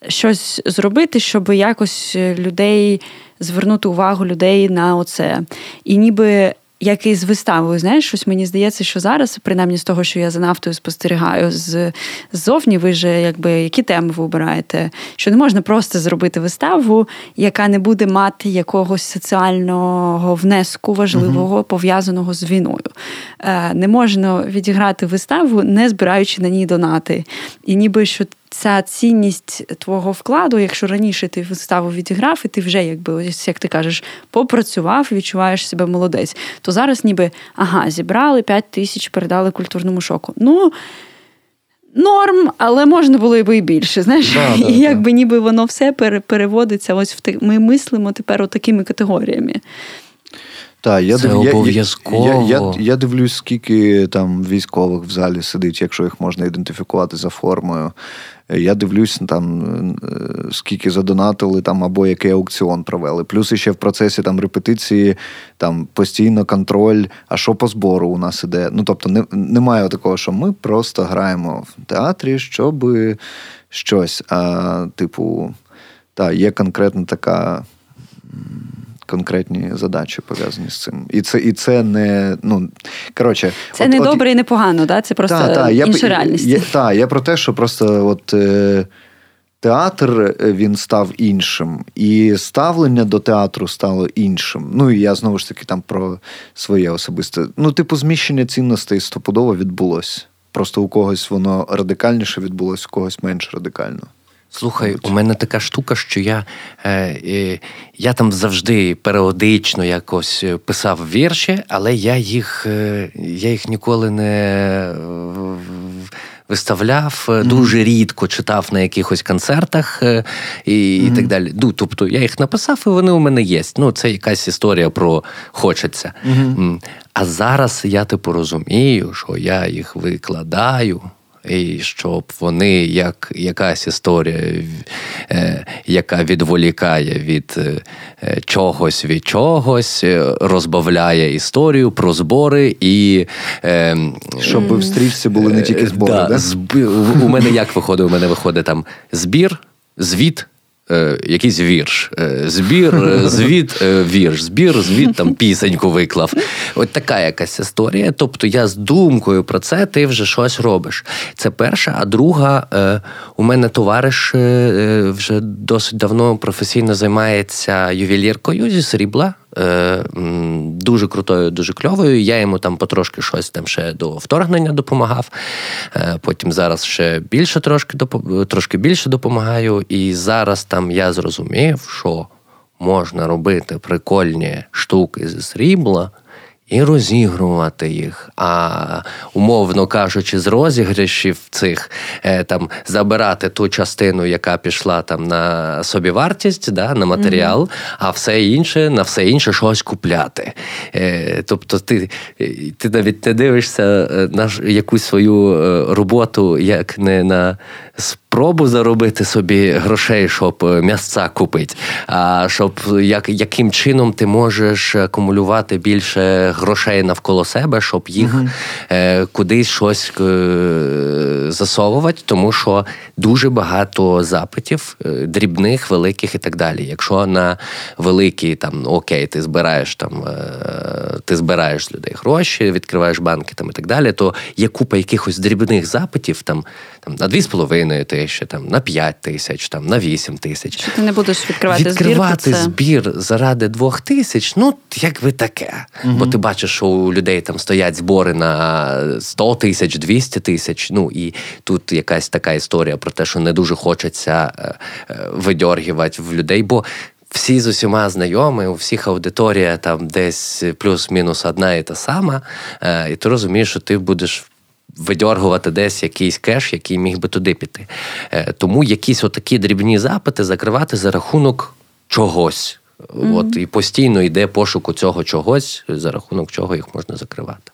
щось зробити, щоб якось людей звернути увагу людей на оце? І ніби як і з виставою, знаєш, щось мені здається, що зараз, принаймні з того, що я за нафтою спостерігаю, з ззовні ви ж якби які теми ви обираєте, що не можна просто зробити виставу, яка не буде мати якогось соціального внеску важливого, uh пов'язаного з війною. Е, не можна відіграти виставу, не збираючи на ній донати. І ніби що ця цінність твого вкладу, якщо раніше ти виставу відіграв, і ти вже, якби, ось як ти кажеш, попрацював, відчуваєш себе молодець, то зараз ніби ага, зібрали 5 тисяч, передали культурному шоку. Ну. Норм, але можна було би і більше. Знаєш, да, да, і якби да. ніби воно все переводиться. Ось в те, ми мислимо тепер такими категоріями. Так, я Це див... обов'язково. Я, я, я, я дивлюсь, скільки там військових в залі сидить, якщо їх можна ідентифікувати за формою. Я дивлюсь, там е, скільки задонатили там або який аукціон провели. Плюс ще в процесі там репетиції там постійно контроль, а що по збору у нас іде. Ну тобто, не, немає такого, що ми просто граємо в театрі, щоб щось. А, типу, та, є конкретна така конкретні задачі пов'язані з цим. І це і це не ну коротше, це от, не от, добре і не погано, да? Це просто та, та, інша я, реальність. Так, я про те, що просто от. Е, Театр е, він став іншим, і ставлення до театру стало іншим. Ну і я знову ж таки там про своє особисте. Ну, типу, зміщення цінностей стопудово відбулось. Просто у когось воно радикальніше відбулось, у когось менш радикально. Слухай, у мене така штука, що я е, я там завжди періодично якось писав вірші, але я їх е, я їх ніколи не виставляв, mm-hmm. дуже рідко читав на якихось концертах е, і mm-hmm. і так далі. Ну, Тобто я їх написав, і вони у мене є. Ну, Це якась історія про хочеться. Mm-hmm. А зараз я типу розумію, що я їх викладаю і щоб вони, як якась історія, е, яка відволікає від е, чогось від чогось, е, розбавляє історію про збори і. Щоб в стрічці були не тільки збори. Да, да? У мене як виходить? У мене виходить там збір, звіт. Е, якийсь вірш, е, збір, е, звіт, вірш, збір, звіт там пісеньку виклав. От така якась історія. Тобто я з думкою про це ти вже щось робиш. Це перша, а друга, у мене товариш вже досить давно професійно займається ювеліркою зі срібла. Е, дуже крутою, дуже кльовою. Я йому там потрошки щось там ще до вторгнення допомагав. Е, потім зараз ще більше трошки трошки більше допомагаю. І зараз там я зрозумів, що можна робити прикольні штуки зі срібла і розігрувати їх. А умовно кажучи, з розіграшів цих е, там забирати ту частину, яка пішла там на собівартість, да, на матеріал, mm-hmm. а все інше на все інше щось купляти. Е, тобто, ти ти навіть не дивишся е, на якусь свою роботу як не на спробу заробити собі грошей, щоб е, м'ясця купити, а щоб як, яким чином ти можеш акумулювати більше грошей навколо себе, щоб їх е, кудись щось е, засовувати, тому що дуже багато запитів, е, дрібних, великих і так далі. Якщо на великі там окей, ти збираєш там, ти збираєш з людей гроші, відкриваєш банки там і так далі, то є купа якихось дрібних запитів там там на 2,5 тисячі, там на 5 тисяч, там на 8 тисяч. Що ти не будеш відкривати, відкривати збір, це... збір заради 2 тисяч, ну якби таке. Угу. Бо ти бачиш, що у людей там стоять збори на 100 тисяч, 200 тисяч. Ну і тут якась така історія про те, що не дуже хочеться е, е, видьоргувати в людей, бо. Всі з усіма знайомі, у всіх аудиторія там десь плюс-мінус одна і та сама, е, і ти розумієш, що ти будеш видьоргувати десь якийсь кеш, який міг би туди піти. Тому якісь отакі дрібні запити закривати за рахунок чогось. Mm-hmm. От І постійно йде пошуку цього чогось, за рахунок чого їх можна закривати.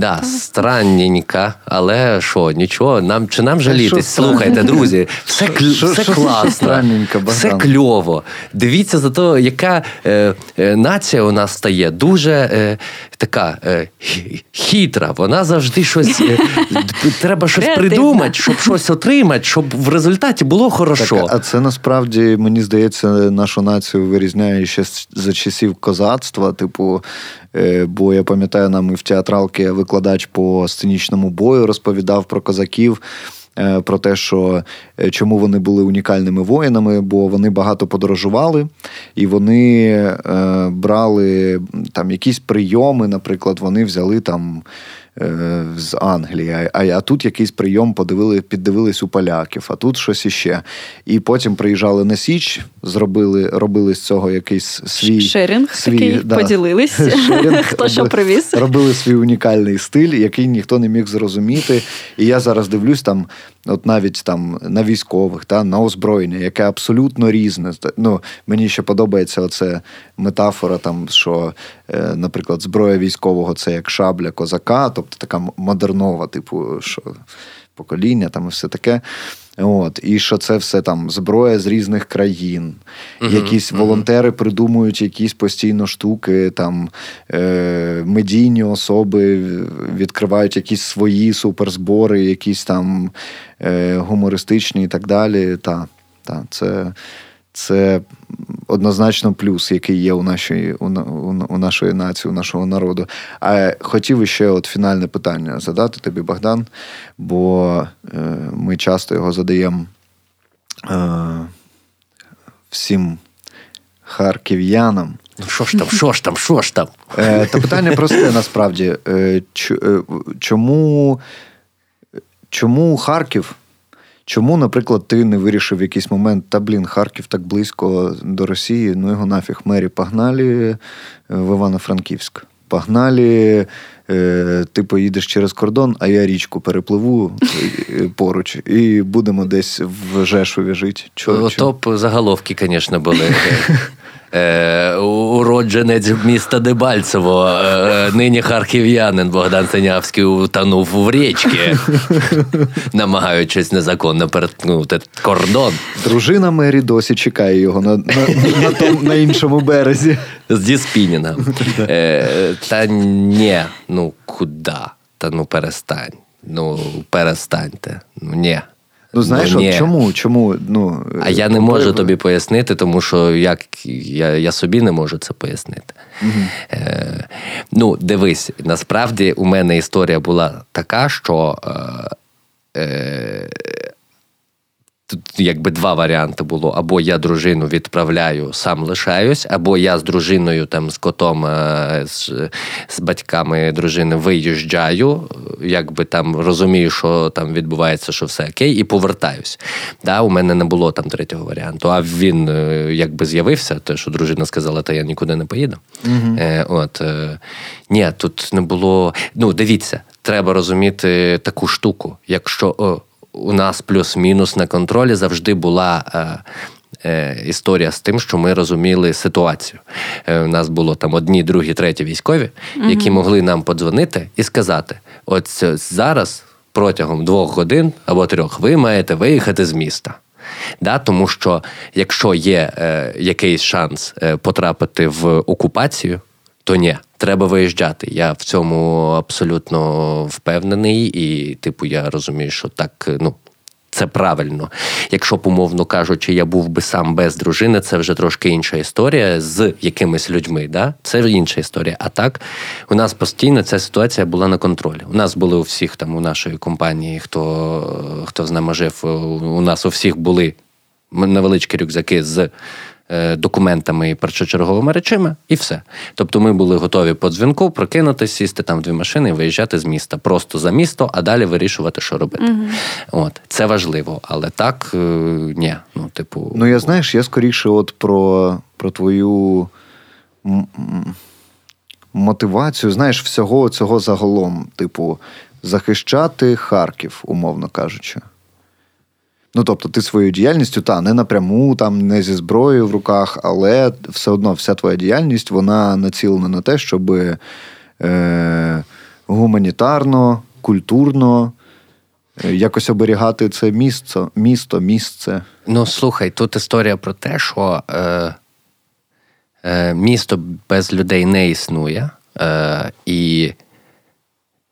Да, странненька, але що, нічого, нам чи нам жалітись? Слухайте, друзі, все шо, все шо класно, все кльово. Дивіться за те, яка е, е, нація у нас стає дуже е, така е, хитра. Вона завжди щось е, треба щось придумати, щоб щось отримати, щоб в результаті було хорошо. Так, А це насправді мені здається, нашу націю вирізняє ще за часів козацтва. Типу, бо я пам'ятаю, нам і в театралки викладач по сценічному бою розповідав про козаків. Е, про те, що е, чому вони були унікальними воїнами, бо вони багато подорожували і вони е, брали там якісь прийоми. Наприклад, вони взяли там Е, з Англії, а а тут якийсь прийом подивили, піддивились у поляків, а тут щось іще. І потім приїжджали на Січ, зробили, робили з цього якийсь свій шерінг свій, такий, да, поділились, шерінг, хто що привіз. Робили свій унікальний стиль, який ніхто не міг зрозуміти. І я зараз дивлюсь там, от навіть там на військових, та на озброєння, яке абсолютно різне. Ну, Мені ще подобається оце метафора, там, що, е, наприклад, зброя військового це як шабля козака тобто така модернова, типу, що покоління там і все таке. От, І що це все там зброя з різних країн. Uh-huh, якісь uh-huh. волонтери придумують якісь постійно штуки, там е, медійні особи відкривають якісь свої суперзбори, якісь там е, гумористичні і так далі. Та, та, Це це однозначно плюс, який є у нашої у, у, у нашої нації, у нашого народу. А хотів ще от фінальне питання задати тобі, Богдан, бо е, ми часто його задаємо е, всім харків'янам. Ну, що ж там, що ж там, що ж там? Е, Та питання просте насправді. Е, е чому, Чому Харків? Чому, наприклад, ти не вирішив в якийсь момент, та блін, Харків так близько до Росії, ну його нафіг мері погнали е, в Івано-Франківськ. Погнали, е, ти поїдеш через кордон, а я річку перепливу е, поруч, і будемо десь в Жешові жити. Топ заголовки, звісно, були. е, уродженець міста Дебальцево, е, нині харків'янин Богдан Синявський утонув в річці, намагаючись незаконно переткнути кордон. Дружина Мері досі чекає його на на, на, том, на іншому березі. З Діспініном. Е, Та ні, ну куди? Та ну перестань. Ну, перестаньте. Ну, ні. Ну, знаєш, ну, от чому? чому? Ну, А я не можу тобі пояснити, тому що як я я собі не можу це пояснити. Угу. Е, Ну, дивись, насправді у мене історія була така, що. Е, е, Тут якби два варіанти було: або я дружину відправляю, сам лишаюсь, або я з дружиною, там з котом, е, з з батьками дружини виїжджаю, якби там розумію, що там відбувається, що все окей, і повертаюсь. Да, У мене не було там третього варіанту. А він е, якби з'явився, те, що дружина сказала, та я нікуди не поїду. Угу. Е, От е, ні, тут не було. Ну, дивіться, треба розуміти таку штуку, якщо. О, у нас плюс-мінус на контролі завжди була. Е, е, історія з тим, що ми розуміли ситуацію. Е, у нас було там одні, другі, треті військові, які могли нам подзвонити і сказати: от зараз протягом двох годин або трьох ви маєте виїхати з міста. Да, Тому що якщо є е, якийсь шанс е, потрапити в окупацію, то ні, треба виїжджати. Я в цьому абсолютно впевнений, і, типу, я розумію, що так, ну. Це правильно. Якщо б, умовно кажучи, я був би сам без дружини, це вже трошки інша історія з якимись людьми. Да? Це інша історія. А так, у нас постійно ця ситуація була на контролі. У нас були у всіх там у нашої компанії, хто хто з нами жив, у нас у всіх були невеличкі рюкзаки з документами і першочерговими речами, і все. Тобто ми були готові по дзвінку прокинути, сісти там в дві машини і виїжджати з міста. Просто за місто, а далі вирішувати, що робити. Угу. От Це важливо, але так е, ні. Ну, типу, ну я знаєш, я скоріше, от про, про твою. Мотивацію, знаєш, всього цього загалом, типу, захищати Харків, умовно кажучи. Ну, тобто, ти своєю діяльністю, та не напряму, там не зі зброєю в руках, але все одно вся твоя діяльність вона націлена на те, щоб е, гуманітарно, культурно. Е, якось оберігати це місто, місто, місце. Ну, слухай, тут історія про те, що е, е, місто без людей не існує. Е, І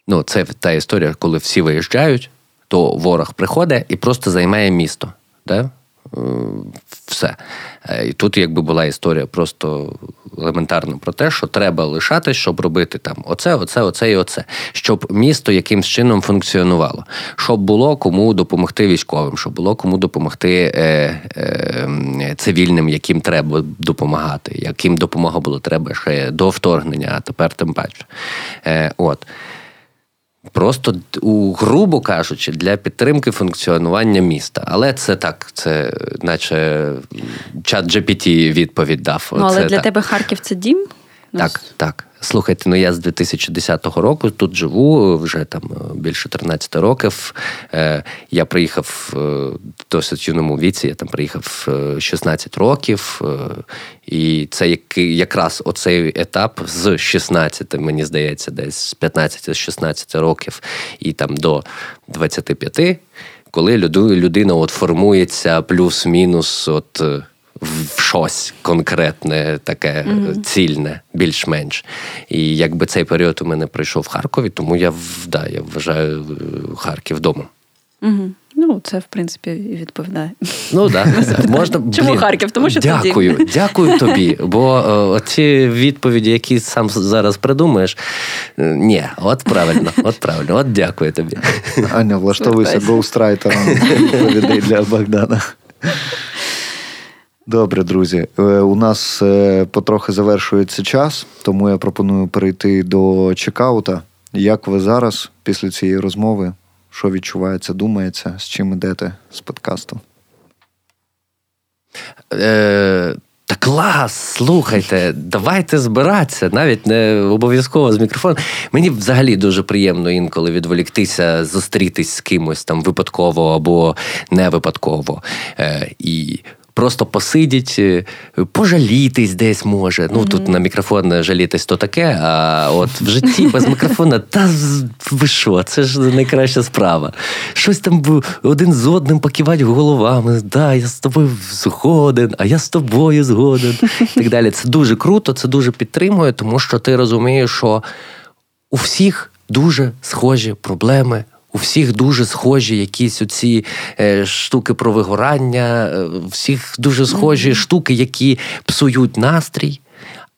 ну, це та історія, коли всі виїжджають, то ворог приходить і просто займає місто. Да? Е, все. Е, і тут якби була історія просто елементарно про те, що треба лишати, щоб робити там оце, оце, оце і оце, щоб місто якимсь чином функціонувало, щоб було кому допомогти військовим, щоб було кому допомогти е, е, цивільним, яким треба допомагати, яким допомога було треба ще до вторгнення, а тепер тим паче. Е, от. Просто у грубо кажучи, для підтримки функціонування міста. Але це так, це наче чат GPT відповідь дав. Ну, Але це для так. тебе Харків це дім? Так, так. Слухайте, ну я з 2010 року тут живу вже там е, більше 13 років. Е, Я приїхав е, в досить юному віці, я там приїхав 16 е, років, і це якраз оцей етап з 16, мені здається, десь з 15-16 років і там до 25, коли людина от формується плюс-мінус. от в щось конкретне, таке mm-hmm. цільне, більш-менш. І якби цей період у мене пройшов в Харкові, тому я да, я вважаю е, Харків домом. Угу. Ну, це в принципі і відповідає. Ну да. Можна чому блін, Харків? Тому що дякую, тоді. дякую тобі. Бо е, ті відповіді, які сам зараз придумаєш, ні, от правильно, от правильно, от дякую тобі. Аня, влаштовуйся гоустрайтером відповідей для Богдана. Добре, друзі. Е, у нас е, потрохи завершується час, тому я пропоную перейти до чекаута. Як ви зараз, після цієї розмови, що відчувається, думається, з чим ідете з подкасту? Е, Та клас, слухайте, давайте збиратися, навіть не обов'язково з мікрофоном. Мені взагалі дуже приємно інколи відволіктися, зустрітись з кимось там випадково або не випадково. Е, І просто посидіть, е, пожалітись десь може. Ну mm-hmm. тут на мікрофон жалітись то таке, а от в житті без мікрофона, та ви що, це ж найкраща справа. Щось там один з одним покивати головами. Да, я з тобою згоден, а я з тобою згоден. І так далі. Це дуже круто, це дуже підтримує, тому що ти розумієш, що у всіх дуже схожі проблеми. У всіх дуже схожі якісь оці е, штуки про вигорання, е, всіх дуже схожі mm-hmm. штуки, які псують настрій.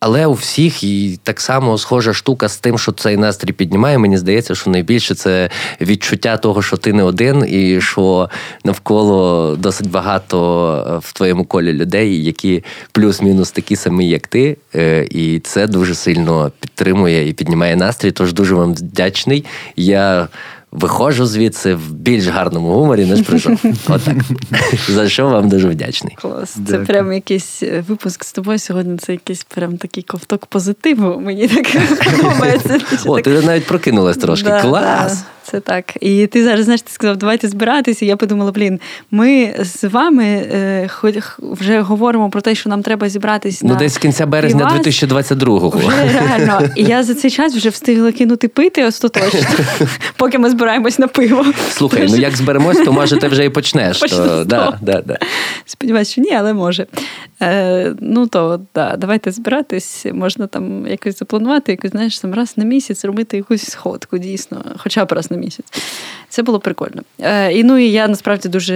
Але у всіх і так само схожа штука з тим, що цей настрій піднімає. Мені здається, що найбільше це відчуття того, що ти не один, і що навколо досить багато е, в твоєму колі людей, які плюс-мінус такі самі, як ти. І це дуже сильно підтримує і піднімає настрій. Тож дуже вам вдячний. Я виходжу звідси в більш гарному гуморі, ніж прийшов. Отак. За що вам дуже вдячний. Клас. Це Дякую. прям якийсь е, випуск з тобою сьогодні. Це якийсь прям такий ковток позитиву. Мені так подобається. О, ти навіть прокинулась трошки. Клас! Це так. І ти зараз знаєш, ти сказав, давайте збиратися. Я подумала, блін, ми з вами е, хоч вже говоримо про те, що нам треба зібратися. Ну, десь з кінця березня 2022-го. Вже реально. І я за цей час вже встигла кинути пити остаточно, поки ми збираємось на пиво. Слухай, ну як зберемось, то може ти вже і почнеш. То, да, да, да. Сподіваюсь, що ні, але може. Е, Ну то да, давайте збиратись, можна там якось запланувати, якось знаєш, там раз на місяць робити якусь сходку, дійсно, хоча б раз на місяць. Це було прикольно. Е, І ну і я насправді дуже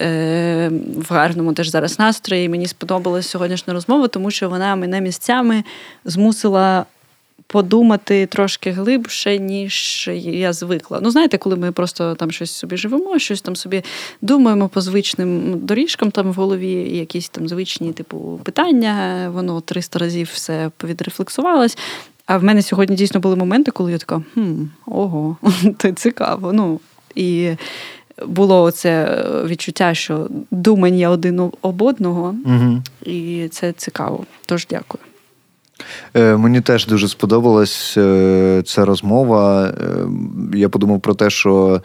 е, в гарному теж зараз настрої. Мені сподобалася сьогоднішня розмова, тому що вона мене місцями змусила подумати трошки глибше, ніж я звикла. Ну, знаєте, коли ми просто там щось собі живемо, щось там собі думаємо по звичним доріжкам там в голові, якісь там звичні, типу, питання, воно 300 разів все повідрефлексувалось. А в мене сьогодні дійсно були моменти, коли я така, хм, ого, це цікаво. Ну, і було це відчуття, що думання один об одного, угу. і це цікаво. Тож дякую. Е, мені теж дуже сподобалась е, ця розмова. Е, я подумав про те, що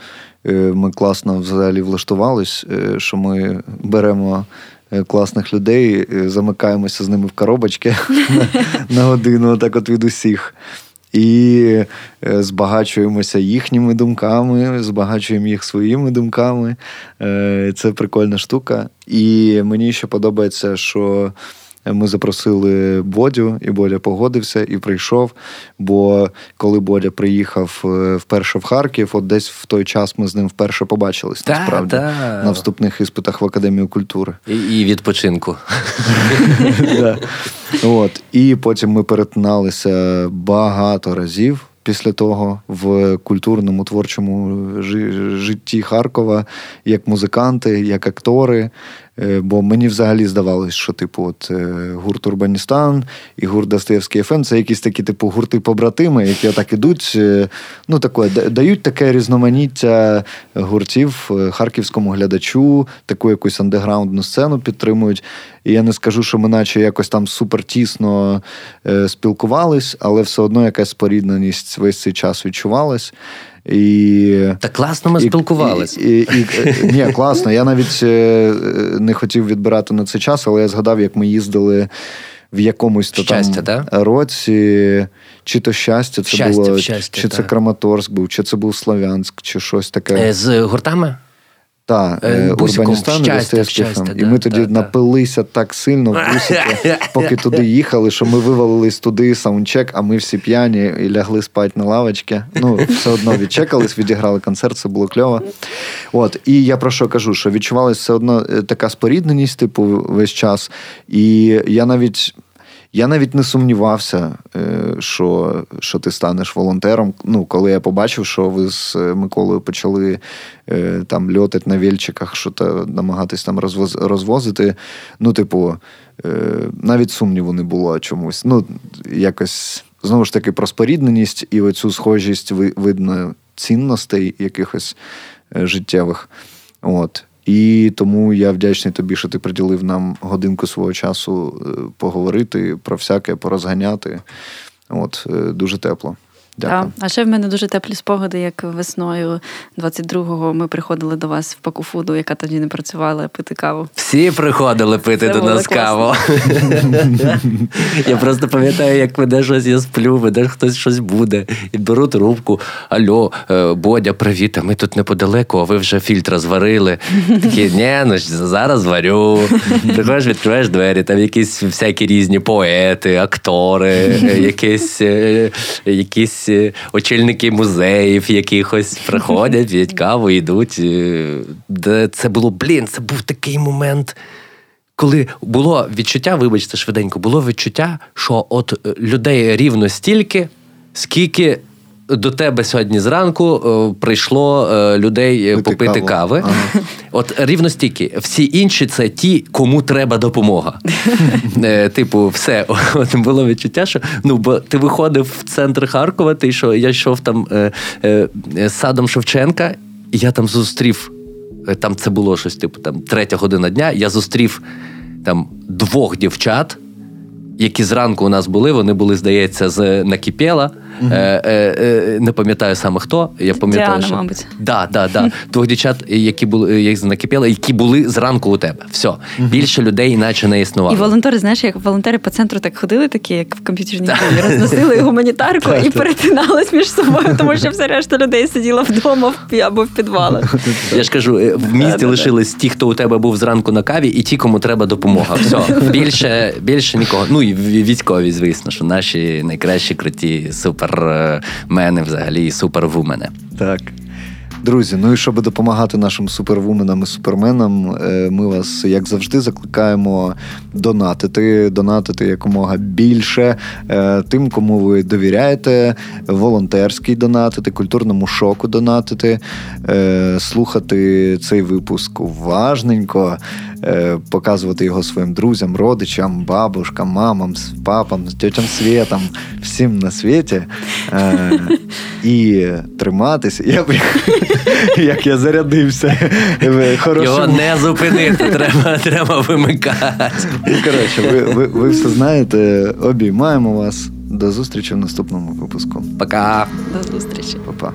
ми класно взагалі влаштувались, що ми беремо. Класних людей, замикаємося з ними в коробочки на годину, так от від усіх. І збагачуємося їхніми думками, збагачуємо їх своїми думками. Це прикольна штука. І мені ще подобається, що ми запросили Бодю, і Бодя погодився і прийшов. Бо коли Бодя приїхав е, вперше в Харків, от десь в той час ми з ним вперше побачились да, насправді да. на вступних іспитах в Академію культури. І і відпочинку. От. І потім ми перетиналися багато разів. Після того в культурному творчому житті Харкова як музиканти, як актори, бо мені взагалі здавалось, що типу, от е, гурт Урбаністан і гурт Достоєвський ФМ це якісь такі типу гурти-побратими, які так ідуть, е, ну таке, дають таке різноманіття гуртів харківському глядачу, таку якусь андеграундну сцену підтримують. І я не скажу, що ми наче якось там супер тісно спілкувались, але все одно якась спорідненість весь цей час відчувалась. І, Та класно ми і, спілкувалися. І, і, Ні, класно. Я навіть е, не хотів відбирати на цей час, але я згадав, як ми їздили в якомусь то щастя, там да? році. Чи то щастя, це щастя, було, щастя, чи це Краматорськ був, чи це був Слов'янськ, чи щось таке. Е, з гуртами? Так, е, е, Урбаністан і І ми тоді да, напилися так сильно в бусики, поки туди їхали, що ми вивалились туди саундчек, а ми всі п'яні і лягли спати на лавочці. Ну, все одно відчекались, відіграли концерт, це було кльово. От, І я про що кажу, що відчувалася все одно е, така спорідненість, типу, весь час. І я навіть. Я навіть не сумнівався, що що ти станеш волонтером. Ну, коли я побачив, що ви з Миколою почали Е, там льотать на вільчиках, що то намагатись там розвоз, розвозити. Ну, типу, е, навіть сумніву не було чомусь. Ну, якось знову ж таки про спорідненість і оцю схожість видно цінностей якихось е, життєвих. От. І тому я вдячний тобі, що ти приділив нам годинку свого часу поговорити про всяке, порозганяти. От, Дуже тепло. Дякую. А ще в мене дуже теплі спогади, як весною 22-го ми приходили до вас в пакуфуду, яка тоді не працювала, пити каву. Всі приходили пити Це до нас каву. Я просто пам'ятаю, як веде щось, я сплю, веде хтось щось буде. І беру трубку. Альо, е, Бодя, привіт, а ми тут неподалеку, а ви вже фільтра зварили. Такі, ні, ну зараз варю. Приходиш, відкриваєш двері, там якісь всякі різні поети, актори, е, якісь е, якісь якісь е, очільники музеїв якихось приходять, п'ють каву, йдуть. Де Це було, блін, це був такий момент. Коли було відчуття, вибачте, швиденько, було відчуття, що от е, людей рівно стільки, скільки до тебе сьогодні зранку е, прийшло е, людей е, Пити попити каву. кави. Ага. От рівно стільки. Всі інші це ті, кому треба допомога. Типу, все От було відчуття, що ну бо ти виходив в центр Харкова, ти що я йшов там з садом Шевченка, і я там зустрів. Там це було щось, типу, там третя година дня. Я зустрів там двох дівчат, які зранку у нас були. Вони були, здається, з Накіпєла. Е, е, Не пам'ятаю саме хто. Я пам'ятаю, Діана, що... мабуть. Да, да, да. Двох дівчат, які були їх накипіли, які були зранку у тебе. Все. Більше людей іначе не існувало. І волонтери, знаєш, як волонтери по центру так ходили, такі, як в комп'ютерній грі, розносили гуманітарку і перетинались між собою, тому що все решта людей сиділа вдома в або в підвалах. Я ж кажу, е, в місті лишились ті, хто у тебе був зранку на каві, і ті, кому треба допомога. Все. Більше, більше нікого. Ну і військові, звісно, що наші найкращі круті супермени взагалі і супервумени. Так. Друзі, ну і щоб допомагати нашим супервуменам і суперменам, е, ми вас, як завжди, закликаємо донатити, донатити якомога більше е, тим, кому ви довіряєте, волонтерський донатити, культурному шоку донатити, е, слухати цей випуск уважненько, показувати його своїм друзям, родичам, бабушкам, мамам, папам, тьотям Світам, всім на світі. І триматися. Я б як я зарядився. Його не зупинити, треба, треба вимикати. І, коротше, ви, ви, ви все знаєте. Обіймаємо вас. До зустрічі в наступному випуску. Пока. До зустрічі. Па-па.